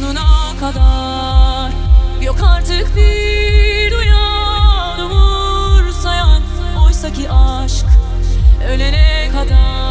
sonuna kadar. Yok artık bir uyan umursayan Oysa ki aşk ölene kadar.